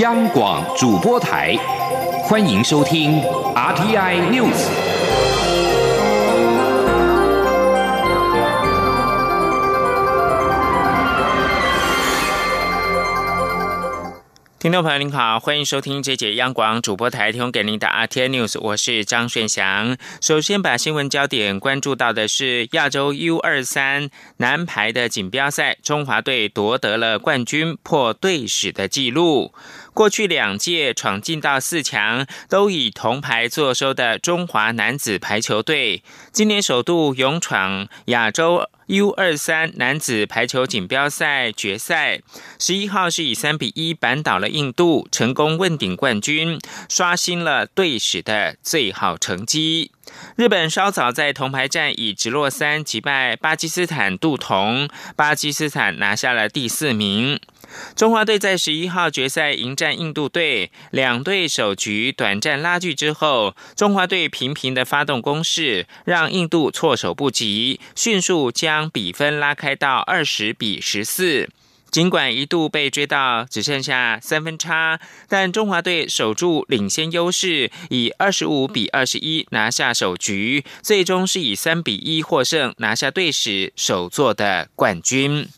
央广主播台，欢迎收听 RTI News。听众朋友您好，欢迎收听这节央广主播台提供给您的 RTI News，我是张顺祥。首先把新闻焦点关注到的是亚洲 U 二三男排的锦标赛，中华队夺得了冠军，破队史的纪录。过去两届闯进到四强都以铜牌作收的中华男子排球队，今年首度勇闯亚洲 U 二三男子排球锦标赛决赛。十一号是以三比一扳倒了印度，成功问鼎冠军，刷新了队史的最好成绩。日本稍早在铜牌战以直落三击败巴基斯坦杜铜，巴基斯坦拿下了第四名。中华队在十一号决赛迎战印度队，两队首局短暂拉锯之后，中华队频频的发动攻势，让印度措手不及，迅速将比分拉开到二十比十四。尽管一度被追到只剩下三分差，但中华队守住领先优势，以二十五比二十一拿下首局，最终是以三比一获胜，拿下队史首座的冠军。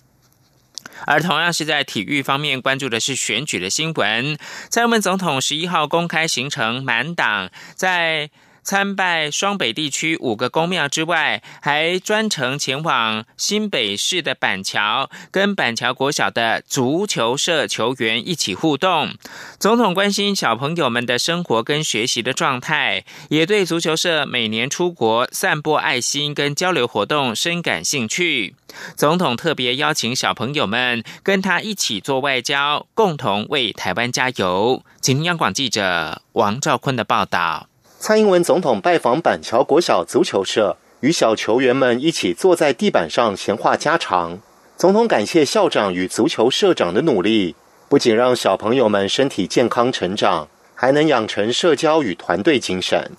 而同样是在体育方面关注的是选举的新闻。蔡英文总统十一号公开行程，满党在参拜双北地区五个宫庙之外，还专程前往新北市的板桥，跟板桥国小的足球社球员一起互动。总统关心小朋友们的生活跟学习的状态，也对足球社每年出国散播爱心跟交流活动深感兴趣。总统特别邀请小朋友们跟他一起做外交，共同为台湾加油。请听央广记者王兆坤的报道。蔡英文总统拜访板桥国小足球社，与小球员们一起坐在地板上闲话家常。总统感谢校长与足球社长的努力，不仅让小朋友们身体健康成长，还能养成社交与团队精神。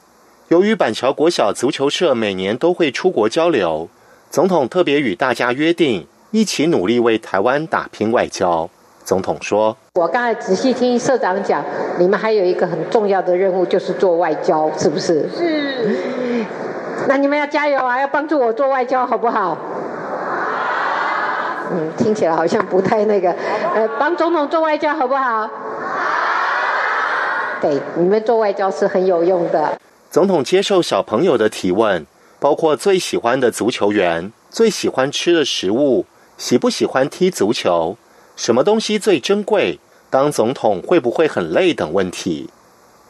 由于板桥国小足球社每年都会出国交流。总统特别与大家约定，一起努力为台湾打拼外交。总统说：“我刚才仔细听社长讲，你们还有一个很重要的任务，就是做外交，是不是？是。那你们要加油啊，要帮助我做外交，好不好？嗯，听起来好像不太那个。呃，帮总统做外交，好不好？对，你们做外交是很有用的。”总统接受小朋友的提问。包括最喜欢的足球员、最喜欢吃的食物、喜不喜欢踢足球、什么东西最珍贵、当总统会不会很累等问题。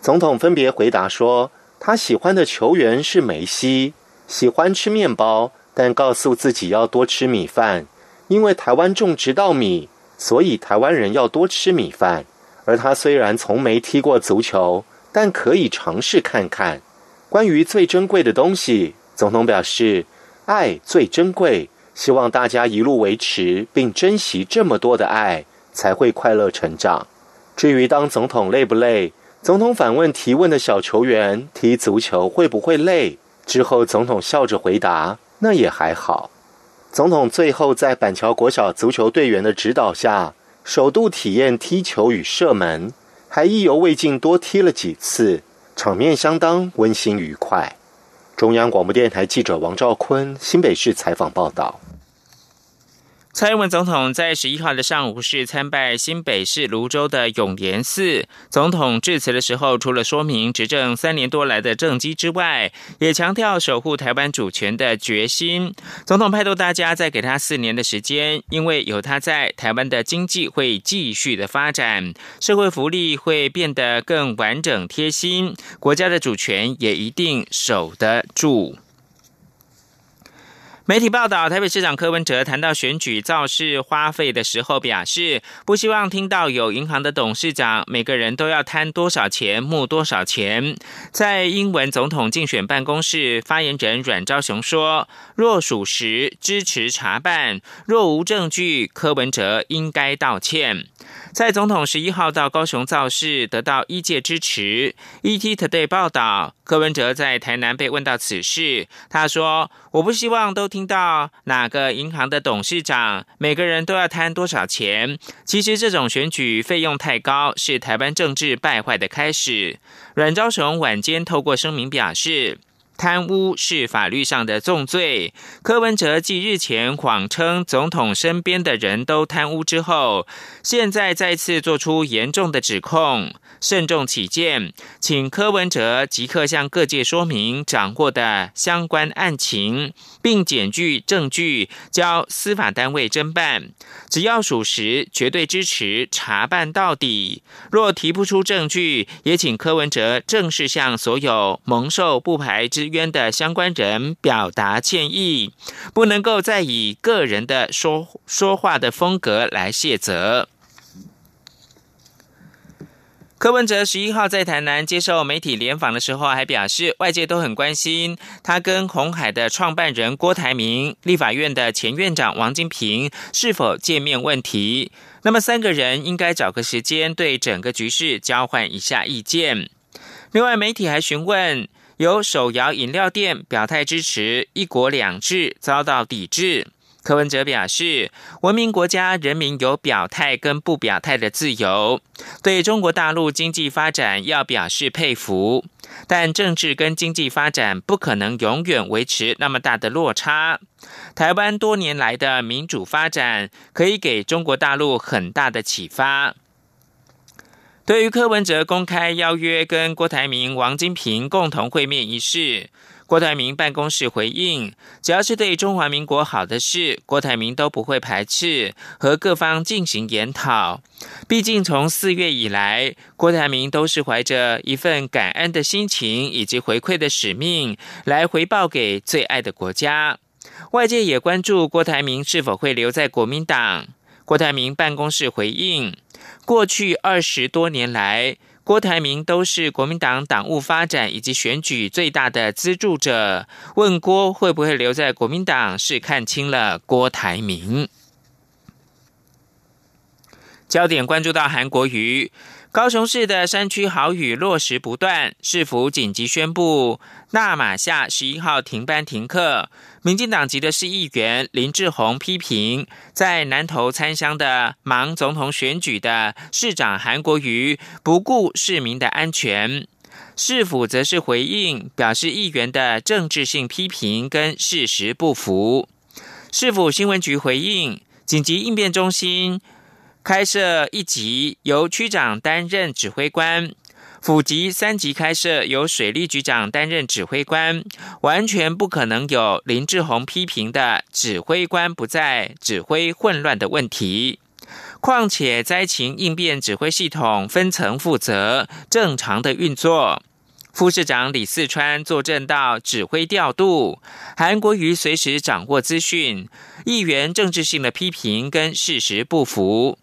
总统分别回答说，他喜欢的球员是梅西，喜欢吃面包，但告诉自己要多吃米饭，因为台湾种植稻米，所以台湾人要多吃米饭。而他虽然从没踢过足球，但可以尝试看看。关于最珍贵的东西。总统表示，爱最珍贵，希望大家一路维持并珍惜这么多的爱，才会快乐成长。至于当总统累不累，总统反问提问的小球员踢足球会不会累？之后，总统笑着回答：“那也还好。”总统最后在板桥国小足球队员的指导下，首度体验踢球与射门，还意犹未尽多踢了几次，场面相当温馨愉快。中央广播电台记者王兆坤新北市采访报道。蔡英文总统在十一号的上午是参拜新北市泸州的永联寺。总统致辞的时候，除了说明执政三年多来的政绩之外，也强调守护台湾主权的决心。总统派托大家再给他四年的时间，因为有他在，台湾的经济会继续的发展，社会福利会变得更完整贴心，国家的主权也一定守得住。媒体报道，台北市长柯文哲谈到选举造势花费的时候，表示不希望听到有银行的董事长每个人都要贪多少钱募多少钱。在英文总统竞选办公室发言人阮昭雄说：“若属实，支持查办；若无证据，柯文哲应该道歉。”在总统十一号到高雄造势，得到一届支持。ETtoday 报道，柯文哲在台南被问到此事，他说：“我不希望都。”听到哪个银行的董事长每个人都要贪多少钱，其实这种选举费用太高，是台湾政治败坏的开始。阮昭雄晚间透过声明表示。贪污是法律上的重罪。柯文哲继日前谎称总统身边的人都贪污之后，现在再次做出严重的指控。慎重起见，请柯文哲即刻向各界说明掌握的相关案情，并检具证据交司法单位侦办。只要属实，绝对支持查办到底。若提不出证据，也请柯文哲正式向所有蒙受不排之冤的相关人表达歉意，不能够再以个人的说说话的风格来卸责。柯文哲十一号在台南接受媒体联访的时候，还表示外界都很关心他跟红海的创办人郭台铭、立法院的前院长王金平是否见面问题。那么三个人应该找个时间对整个局势交换一下意见。另外，媒体还询问有手摇饮料店表态支持一国两制，遭到抵制。柯文哲表示，文明国家人民有表态跟不表态的自由，对中国大陆经济发展要表示佩服，但政治跟经济发展不可能永远维持那么大的落差。台湾多年来的民主发展，可以给中国大陆很大的启发。对于柯文哲公开邀约跟郭台铭、王金平共同会面一事。郭台铭办公室回应：只要是对中华民国好的事，郭台铭都不会排斥和各方进行研讨。毕竟从四月以来，郭台铭都是怀着一份感恩的心情以及回馈的使命来回报给最爱的国家。外界也关注郭台铭是否会留在国民党。郭台铭办公室回应：过去二十多年来。郭台铭都是国民党党务发展以及选举最大的资助者。问郭会不会留在国民党，是看清了郭台铭。焦点关注到韩国瑜。高雄市的山区豪雨落石不断，市府紧急宣布纳马夏十一号停班停课。民进党籍的市议员林志宏批评，在南投参乡的忙总统选举的市长韩国瑜不顾市民的安全。市府则是回应，表示议员的政治性批评跟事实不符。市府新闻局回应，紧急应变中心。开设一级由区长担任指挥官，府级三级开设由水利局长担任指挥官，完全不可能有林志宏批评的指挥官不在、指挥混乱的问题。况且灾情应变指挥系统分层负责，正常的运作。副市长李四川坐镇到指挥调度，韩国瑜随时掌握资讯，议员政治性的批评跟事实不符。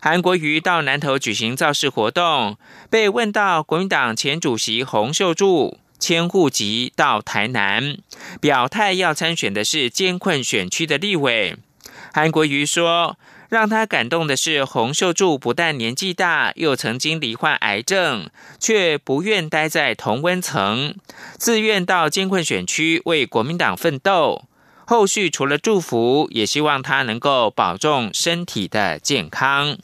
韩国瑜到南投举行造势活动，被问到国民党前主席洪秀柱迁户籍到台南，表态要参选的是艰困选区的立委。韩国瑜说，让他感动的是洪秀柱不但年纪大，又曾经罹患癌症，却不愿待在同温层，自愿到艰困选区为国民党奋斗。后续除了祝福，也希望他能够保重身体的健康。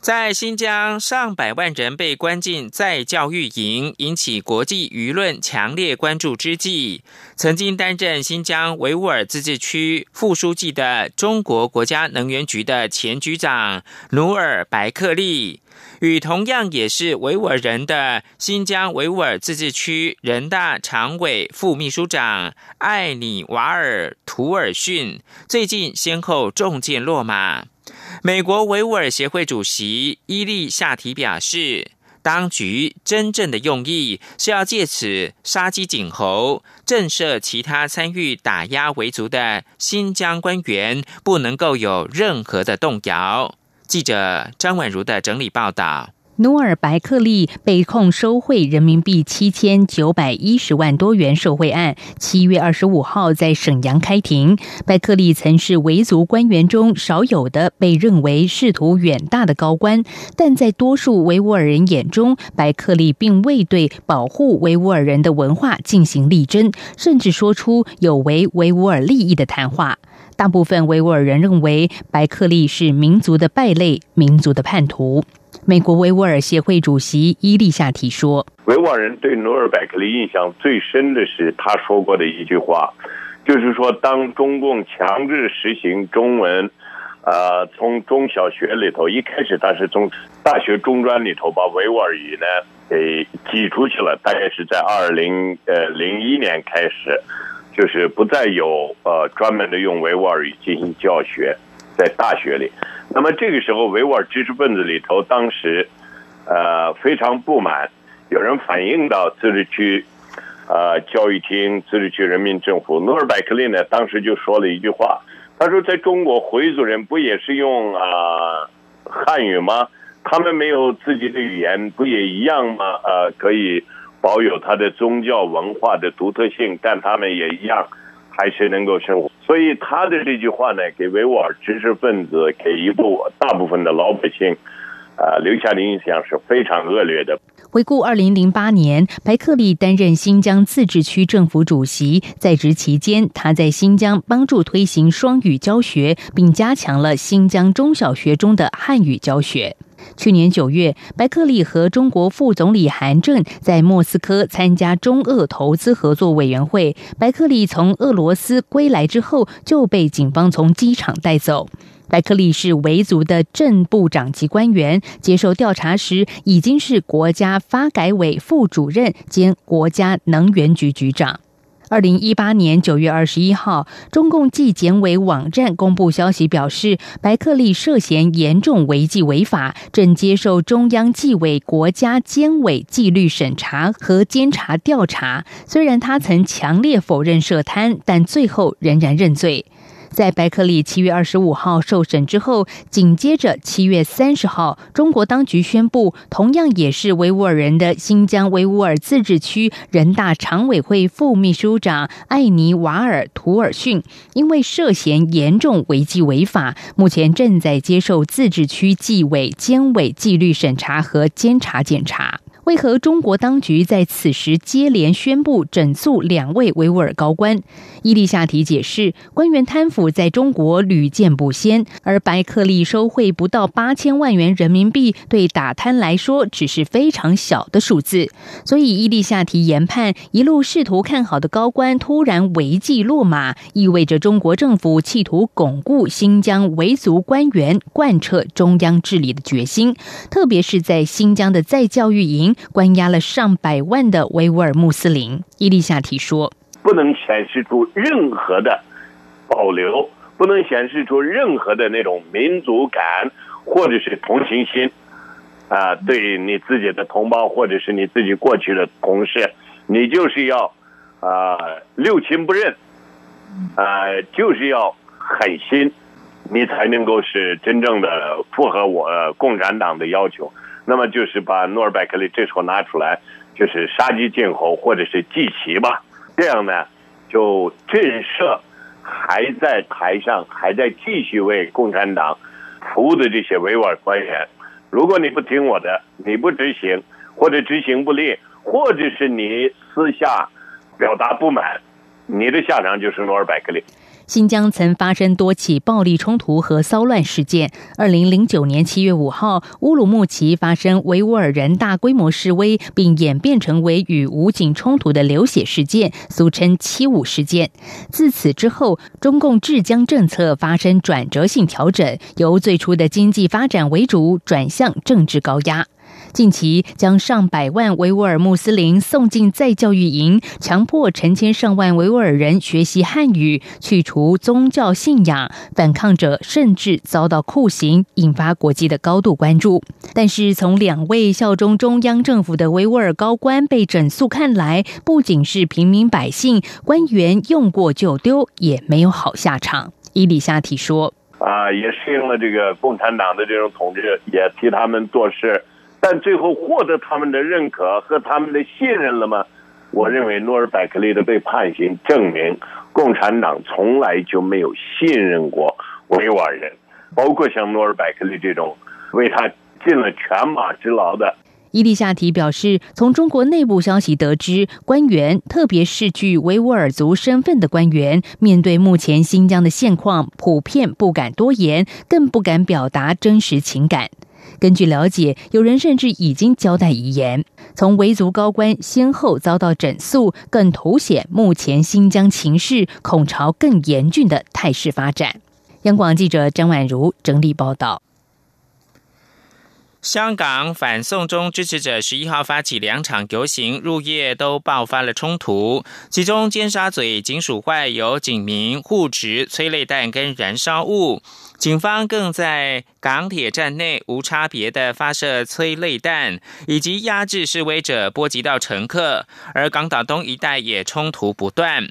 在新疆，上百万人被关进在教育营，引起国际舆论强烈关注之际，曾经担任新疆维吾尔自治区副书记的中国国家能源局的前局长努尔白克力，与同样也是维吾尔人的新疆维吾尔自治区人大常委副秘书长艾尼瓦尔图尔逊，最近先后中箭落马。美国维吾尔协会主席伊利夏提表示，当局真正的用意是要借此杀鸡儆猴，震慑其他参与打压维族的新疆官员，不能够有任何的动摇。记者张婉如的整理报道。努尔白克利被控收贿人民币七千九百一十万多元受贿案，七月二十五号在沈阳开庭。白克利曾是维族官员中少有的被认为仕途远大的高官，但在多数维吾尔人眼中，白克利并未对保护维吾尔人的文化进行力争，甚至说出有违维吾尔利益的谈话。大部分维吾尔人认为，白克利是民族的败类，民族的叛徒。美国维吾尔协会主席伊利夏提说：“维吾尔人对努尔百克利印象最深的是他说过的一句话，就是说，当中共强制实行中文，呃，从中小学里头一开始，他是从大学中专里头把维吾尔语呢给挤出去了，大概是在二零呃零一年开始，就是不再有呃专门的用维吾尔语进行教学。”在大学里，那么这个时候，维吾尔知识分子里头，当时，呃，非常不满，有人反映到自治区，呃，教育厅、自治区人民政府，努尔百克利呢，当时就说了一句话，他说，在中国，回族人不也是用啊汉语吗？他们没有自己的语言，不也一样吗？呃，可以保有他的宗教文化的独特性，但他们也一样。还是能够生活，所以他的这句话呢，给维吾尔知识分子，给一部大部分的老百姓，啊，留下的印象是非常恶劣的。回顾二零零八年，白克利担任新疆自治区政府主席，在职期间，他在新疆帮助推行双语教学，并加强了新疆中小学中的汉语教学。去年九月，白克利和中国副总理韩正在莫斯科参加中俄投资合作委员会。白克利从俄罗斯归来之后，就被警方从机场带走。白克利是维族的正部长级官员，接受调查时已经是国家发改委副主任兼国家能源局局长。二零一八年九月二十一号，中共纪检委网站公布消息，表示白克利涉嫌严重违纪违法，正接受中央纪委国家监委纪律审查和监察调查。虽然他曾强烈否认涉贪，但最后仍然认罪。在白克利七月二十五号受审之后，紧接着七月三十号，中国当局宣布，同样也是维吾尔人的新疆维吾尔自治区人大常委会副秘书长艾尼瓦尔·图尔逊，因为涉嫌严重违纪违法，目前正在接受自治区纪委监委纪律审查和监察检查。为何中国当局在此时接连宣布整肃两位维吾尔高官？伊利夏提解释，官员贪腐在中国屡见不鲜，而白克利收贿不到八千万元人民币，对打贪来说只是非常小的数字。所以伊利夏提研判，一路试图看好的高官突然违纪落马，意味着中国政府企图巩固新疆维族官员贯彻中央治理的决心，特别是在新疆的再教育营。关押了上百万的维吾尔穆斯林，伊丽夏提说：“不能显示出任何的保留，不能显示出任何的那种民族感或者是同情心啊！对你自己的同胞或者是你自己过去的同事，你就是要啊六亲不认啊，就是要狠心，你才能够是真正的符合我共产党的要求。”那么就是把诺尔·拜克利这时候拿出来，就是杀鸡儆猴，或者是祭旗吧。这样呢，就震慑还在台上、还在继续为共产党服务的这些维吾尔官员。如果你不听我的，你不执行，或者执行不力，或者是你私下表达不满，你的下场就是诺尔·拜克利。新疆曾发生多起暴力冲突和骚乱事件。二零零九年七月五号，乌鲁木齐发生维吾尔人大规模示威，并演变成为与武警冲突的流血事件，俗称“七五事件”。自此之后，中共治疆政策发生转折性调整，由最初的经济发展为主，转向政治高压。近期将上百万维吾尔穆斯林送进再教育营，强迫成千上万维吾尔人学习汉语，去除宗教信仰。反抗者甚至遭到酷刑，引发国际的高度关注。但是，从两位效忠中央政府的维吾尔高官被整肃看来，不仅是平民百姓，官员用过就丢，也没有好下场。伊里夏提说：“啊，也适应了这个共产党的这种统治，也替他们做事。”但最后获得他们的认可和他们的信任了吗？我认为诺尔百克利的被判刑证明，共产党从来就没有信任过维吾尔人，包括像诺尔百克利这种为他尽了犬马之劳的。伊利夏提表示，从中国内部消息得知，官员，特别是具维吾尔族身份的官员，面对目前新疆的现况，普遍不敢多言，更不敢表达真实情感。根据了解，有人甚至已经交代遗言。从维族高官先后遭到整肃，更凸显目前新疆情势恐朝更严峻的态势发展。央广记者张婉如整理报道。香港反送中支持者十一号发起两场游行，入夜都爆发了冲突。其中，尖沙咀警署外有警民互掷催泪弹跟燃烧物，警方更在港铁站内无差别的发射催泪弹，以及压制示威者，波及到乘客。而港岛东一带也冲突不断。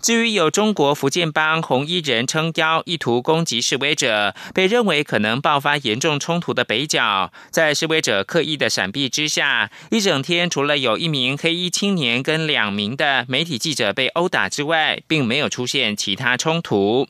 至于有中国福建帮红衣人撑腰，意图攻击示威者，被认为可能爆发严重冲突的北角，在示威者刻意的闪避之下，一整天除了有一名黑衣青年跟两名的媒体记者被殴打之外，并没有出现其他冲突。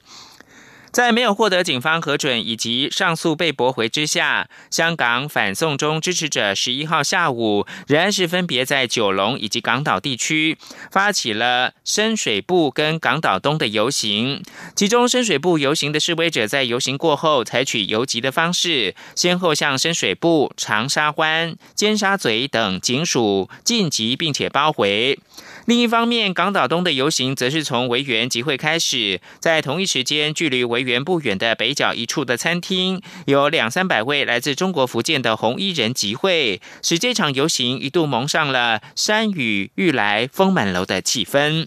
在没有获得警方核准以及上诉被驳回之下，香港反送中支持者十一号下午仍然是分别在九龙以及港岛地区发起了深水埗跟港岛东的游行。其中深水埗游行的示威者在游行过后采取游击的方式，先后向深水埗、长沙湾、尖沙咀等警署进击，并且包围。另一方面，港岛东的游行则是从维园集会开始，在同一时间，距离维园不远的北角一处的餐厅，有两三百位来自中国福建的红衣人集会，使这场游行一度蒙上了山雨欲来风满楼的气氛。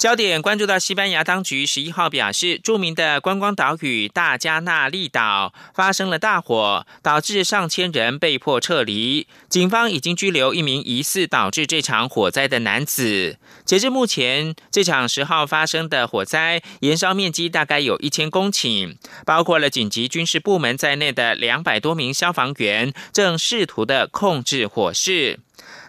焦点关注到西班牙当局十一号表示，著名的观光岛屿大加那利岛发生了大火，导致上千人被迫撤离。警方已经拘留一名疑似导致这场火灾的男子。截至目前，这场十号发生的火灾燃烧面积大概有一千公顷，包括了紧急军事部门在内的两百多名消防员正试图的控制火势。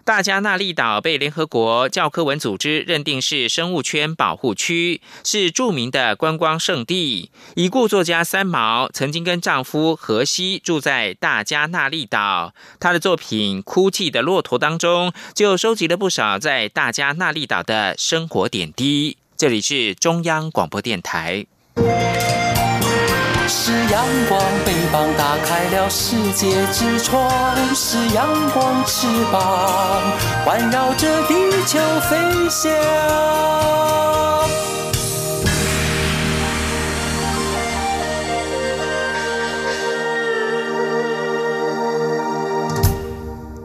大加那利岛被联合国教科文组织认定是生物圈保护区，是著名的观光胜地。已故作家三毛曾经跟丈夫荷西住在大加那利岛，他的作品《哭泣的骆驼》当中就收集了不少在大加那利岛的生活点滴。这里是中央广播电台。阳光，翅膀打开了世界之窗；是阳光，翅膀环绕着地球飞翔。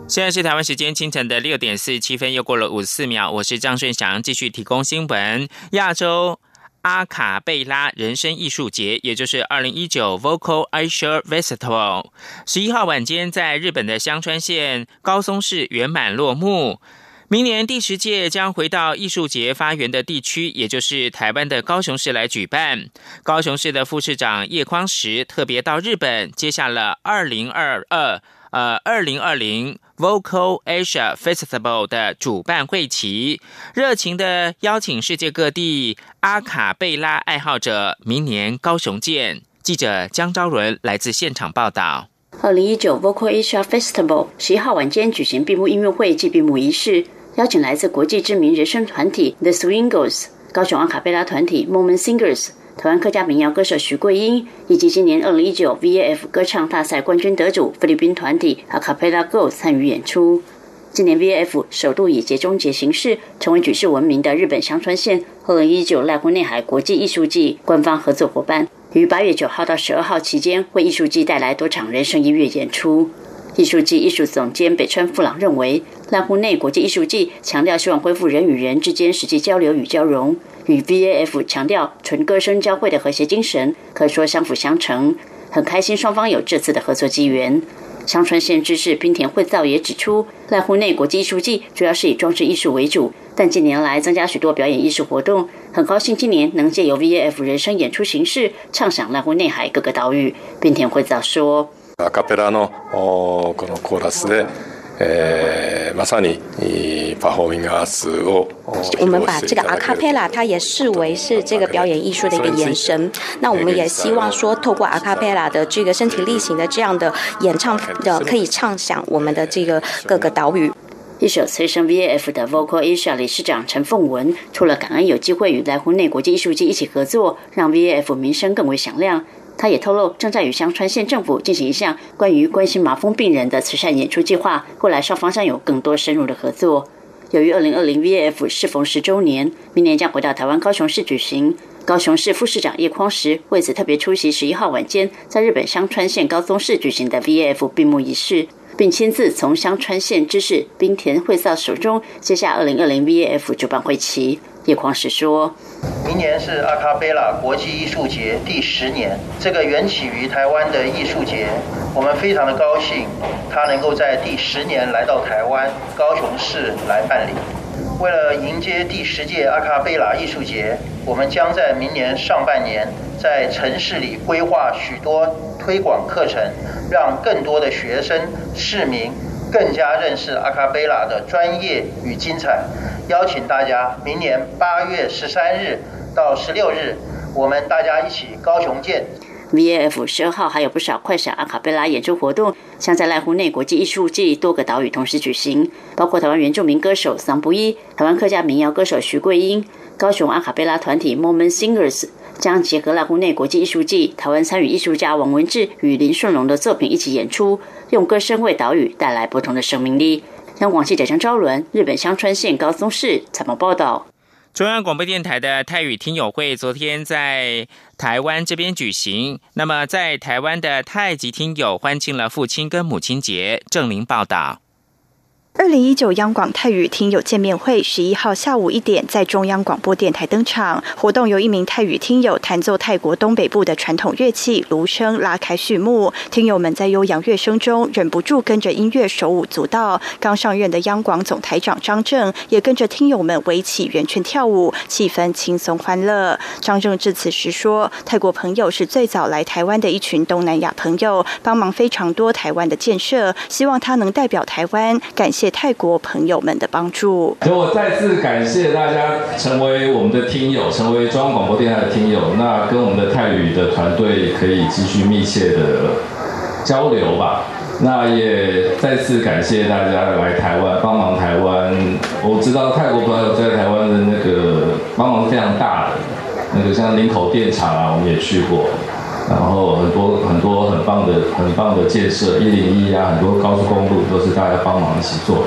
现在是台湾时间清晨的六点四十七分，又过了五十四秒。我是张顺祥，继续提供新闻。亚洲。阿卡贝拉人生艺术节，也就是二零一九 Vocal Asia Festival，十一号晚间在日本的香川县高松市圆满落幕。明年第十届将回到艺术节发源的地区，也就是台湾的高雄市来举办。高雄市的副市长叶匡时特别到日本接下了二零二二呃二零二零。Vocal Asia Festival 的主办会旗，热情的邀请世界各地阿卡贝拉爱好者，明年高雄见。记者江昭伦来自现场报道。二零一九 Vocal Asia Festival 十一号晚间举行闭幕音乐会暨闭幕仪式，邀请来自国际知名人声团体 The Swingles、高雄阿卡贝拉团体 Moment Singers。台湾客家民谣歌手徐桂英，以及今年二零一九 VAF 歌唱大赛冠军得主菲律宾团体 Acapella Go 参与演出。今年 VAF 首度以节中节形式，成为举世闻名的日本香川县二零一九濑户内海国际艺术季官方合作伙伴，于八月九号到十二号期间，为艺术季带来多场人声音乐演出。艺术季艺术总监北川富朗认为，濑户内国际艺术季强调希望恢复人与人之间实际交流与交融。与 VAF 强调纯歌声交汇的和谐精神，可以说相辅相成。很开心双方有这次的合作机缘。香川县知事滨田惠造也指出，濑户内国际艺术季主要是以装置艺术为主，但近年来增加许多表演艺术活动。很高兴今年能借由 VAF 人生演出形式，畅享濑户内海各个岛屿。滨田惠造说。アカペラのこのコーラスで。呃，马萨尼以巴霍明阿斯哦，我们把这个阿卡贝拉，它也视为是这个表演艺术的一个延伸。那我们也希望说，透过阿卡贝拉的这个身体力行的这样的演唱的，可以唱响我们的这个各个岛屿。一手催生 VAF 的 Vocal Asia 理事长陈凤文，除了感恩有机会与来湖内国际艺术季一起合作，让 VAF 名声更为响亮。 他也透露，正在与香川县政府进行一项关于关心麻风病人的慈善演出计划，未来双方将有更多深入的合作。由于二零二零 VAF 适逢十周年，明年将回到台湾高雄市举行。高雄市副市长叶匡时为此特别出席十一号晚间在日本香川县高松市举行的 VAF 闭幕仪式，并亲自从香川县知事冰田惠造手中接下二零二零 VAF 主办会旗。叶匡时说：“明年是阿卡贝拉国际艺术节第十年，这个缘起于台湾的艺术节，我们非常的高兴，它能够在第十年来到台湾高雄市来办理。为了迎接第十届阿卡贝拉艺术节，我们将在明年上半年在城市里规划许多推广课程，让更多的学生、市民更加认识阿卡贝拉的专业与精彩。”邀请大家，明年八月十三日到十六日，我们大家一起高雄见。VAF 十二号还有不少快闪阿卡贝拉演出活动，像在濑户内国际艺术季多个岛屿同时举行，包括台湾原住民歌手桑布依、台湾客家民谣歌手徐桂英、高雄阿卡贝拉团体 Moment Singers，将结合濑户内国际艺术季、台湾参与艺术家王文志与林顺龙的作品一起演出，用歌声为岛屿带来不同的生命力。香港记者张昭伦，日本香川县高松市采访报道。中央广播电台的泰语听友会昨天在台湾这边举行。那么，在台湾的泰籍听友欢庆了父亲跟母亲节。郑林报道。二零一九央广泰语听友见面会十一号下午一点在中央广播电台登场。活动由一名泰语听友弹奏泰国东北部的传统乐器芦笙拉开序幕。听友们在悠扬乐声中忍不住跟着音乐手舞足蹈。刚上任的央广总台长张正也跟着听友们围起圆圈跳舞，气氛轻松欢乐。张正致辞时说：“泰国朋友是最早来台湾的一群东南亚朋友，帮忙非常多台湾的建设，希望他能代表台湾感谢。”泰国朋友们的帮助，所以我再次感谢大家成为我们的听友，成为中央广播电台的听友。那跟我们的泰语的团队可以继续密切的交流吧。那也再次感谢大家来台湾帮忙台湾。我知道泰国朋友在台湾的那个帮忙非常大的，那个像林口电厂啊，我们也去过。然后很多很多很棒的很棒的建设，一零一啊，很多高速公路都是大家帮忙一起做。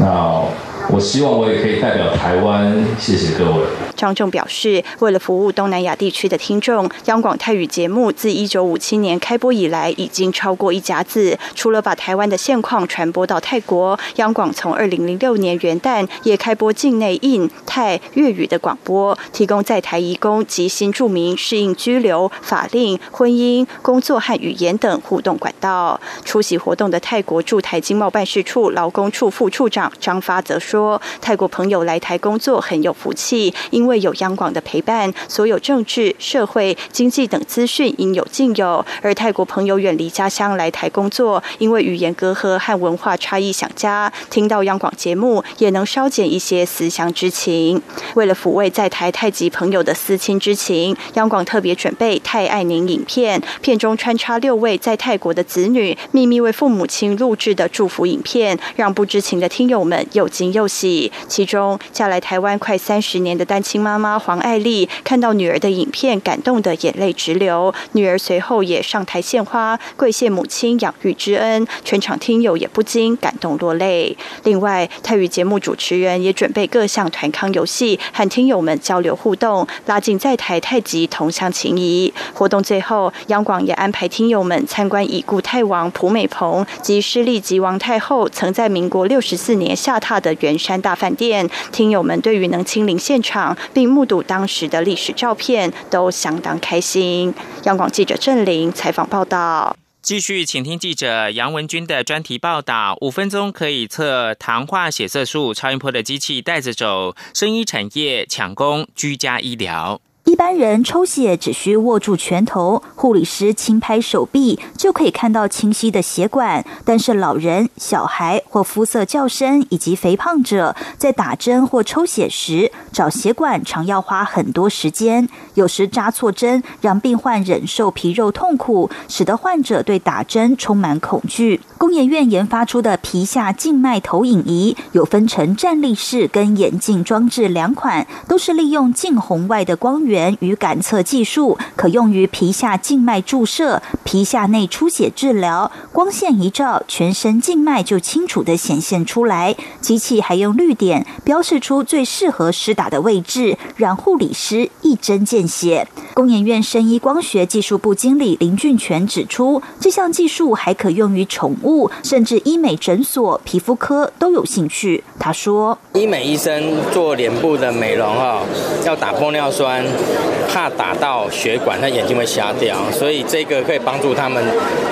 那我希望我也可以代表台湾，谢谢各位。张正表示，为了服务东南亚地区的听众，央广泰语节目自一九五七年开播以来，已经超过一甲子。除了把台湾的现况传播到泰国，央广从二零零六年元旦也开播境内印泰粤语的广播，提供在台移工及新住民适应居留、法令、婚姻、工作和语言等互动管道。出席活动的泰国驻台经贸办事处劳工处副处长张发则说：“泰国朋友来台工作很有福气，因为为有央广的陪伴，所有政治、社会、经济等资讯应有尽有。而泰国朋友远离家乡来台工作，因为语言隔阂和文化差异想家，听到央广节目也能稍减一些思乡之情。为了抚慰在台太极朋友的思亲之情，央广特别准备泰爱您影片，片中穿插六位在泰国的子女秘密为父母亲录制的祝福影片，让不知情的听友们又惊又喜。其中嫁来台湾快三十年的单亲。妈妈黄爱丽看到女儿的影片，感动的眼泪直流。女儿随后也上台献花，跪谢母亲养育之恩。全场听友也不禁感动落泪。另外，泰语节目主持人也准备各项团康游戏，和听友们交流互动，拉近在台太极同乡情谊。活动最后，央广也安排听友们参观已故泰王蒲美蓬及失利吉王太后曾在民国六十四年下榻的圆山大饭店。听友们对于能亲临现场。并目睹当时的历史照片，都相当开心。央广记者郑玲采访报道。继续，请听记者杨文军的专题报道。五分钟可以测糖化血色素，超音波的机器带着走。生医产业抢攻居家医疗。一般人抽血只需握住拳头，护理师轻拍手臂就可以看到清晰的血管。但是老人、小孩或肤色较深以及肥胖者在打针或抽血时找血管常要花很多时间，有时扎错针让病患忍受皮肉痛苦，使得患者对打针充满恐惧。工研院研发出的皮下静脉投影仪有分成站立式跟眼镜装置两款，都是利用近红外的光源。源与感测技术可用于皮下静脉注射、皮下内出血治疗。光线一照，全身静脉就清楚的显现出来。机器还用绿点标示出最适合施打的位置，让护理师一针见血。工研院生医光学技术部经理林俊全指出，这项技术还可用于宠物，甚至医美诊所、皮肤科都有兴趣。他说：“医美医生做脸部的美容哦，要打玻尿酸。”怕打到血管，他眼睛会瞎掉，所以这个可以帮助他们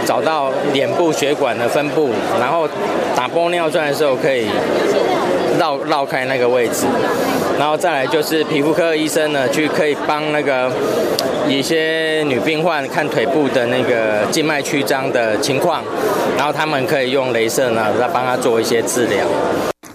找到脸部血管的分布，然后打玻尿酸的时候可以绕绕开那个位置，然后再来就是皮肤科医生呢，去可以帮那个一些女病患看腿部的那个静脉曲张的情况，然后他们可以用镭射呢，再帮他做一些治疗。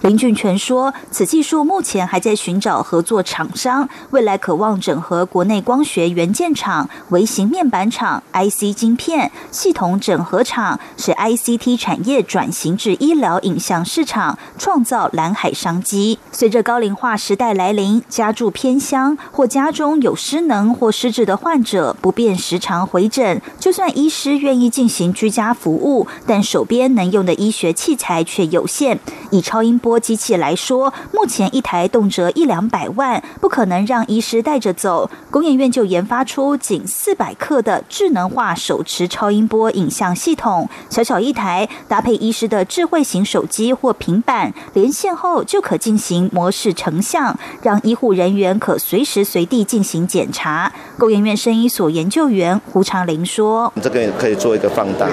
林俊全说，此技术目前还在寻找合作厂商，未来渴望整合国内光学元件厂、微型面板厂、IC 晶片、系统整合厂，使 ICT 产业转型至医疗影像市场，创造蓝海商机。随着高龄化时代来临，家住偏乡或家中有失能或失智的患者，不便时常回诊。就算医师愿意进行居家服务，但手边能用的医学器材却有限。以超音波波机器来说，目前一台动辄一两百万，不可能让医师带着走。工研院就研发出仅四百克的智能化手持超音波影像系统，小小一台，搭配医师的智慧型手机或平板，连线后就可进行模式成像，让医护人员可随时随地进行检查。工研院生医所研究员胡长林说：“这个可以做一个放大、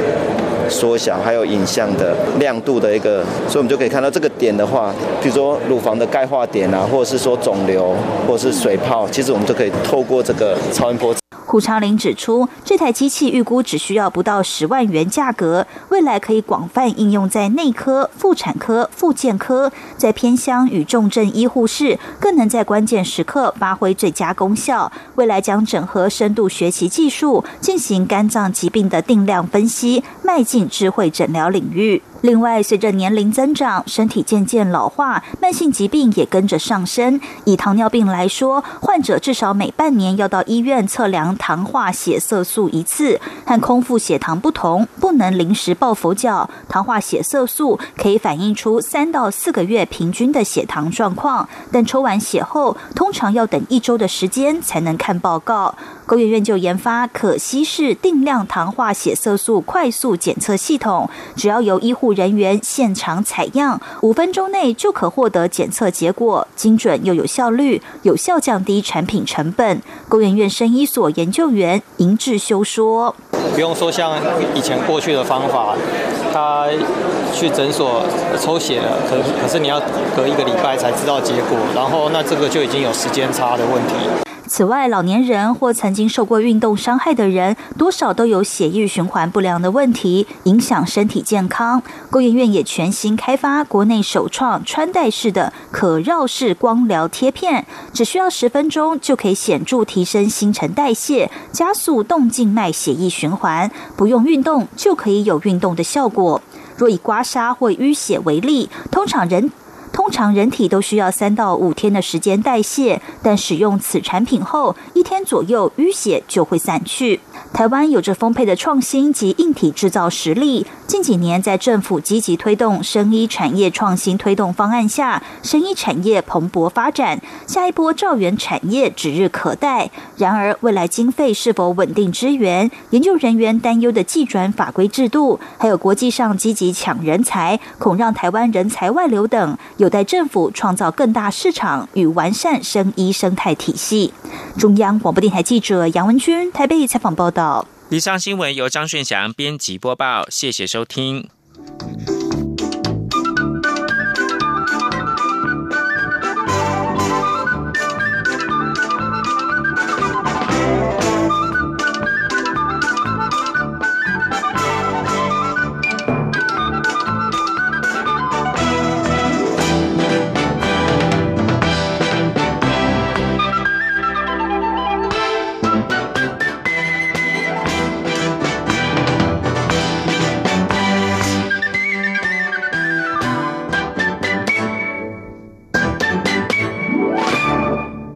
缩小，还有影像的亮度的一个，所以我们就可以看到这个点的话。”比如说乳房的钙化点啊，或者是说肿瘤，或者是水泡，其实我们都可以透过这个超音波。胡长林指出，这台机器预估只需要不到十万元价格，未来可以广泛应用在内科、妇产科、复健科，在偏乡与重症医护室，更能在关键时刻发挥最佳功效。未来将整合深度学习技术，进行肝脏疾病的定量分析，迈进智慧诊疗领域。另外，随着年龄增长，身体渐渐老化，慢性疾病也跟着上升。以糖尿病来说，患者至少每半年要到医院测量糖化血色素一次。和空腹血糖不同，不能临时抱佛脚。糖化血色素可以反映出三到四个月平均的血糖状况，但抽完血后，通常要等一周的时间才能看报告。工研院就研发可稀释定量糖化血色素快速检测系统，只要由医护人员现场采样，五分钟内就可获得检测结果，精准又有效率，有效降低产品成本。工研院生医所研究员尹志修说：“不用说像以前过去的方法，他去诊所抽血了，可可是你要隔一个礼拜才知道结果，然后那这个就已经有时间差的问题。”此外，老年人或曾经受过运动伤害的人，多少都有血液循环不良的问题，影响身体健康。工研院也全新开发国内首创穿戴式的可绕式光疗贴片，只需要十分钟就可以显著提升新陈代谢，加速动静脉血液循环，不用运动就可以有运动的效果。若以刮痧或淤血为例，通常人。通常人体都需要三到五天的时间代谢，但使用此产品后，一天左右淤血就会散去。台湾有着丰沛的创新及硬体制造实力，近几年在政府积极推动生医产业创新推动方案下，生医产业蓬勃发展，下一波兆元产业指日可待。然而，未来经费是否稳定支援，研究人员担忧的技转法规制度，还有国际上积极抢人才，恐让台湾人才外流等。有在政府创造更大市场与完善生医生态体系。中央广播电台记者杨文君台北采访报道。以上新闻由张顺祥编辑播报，谢谢收听。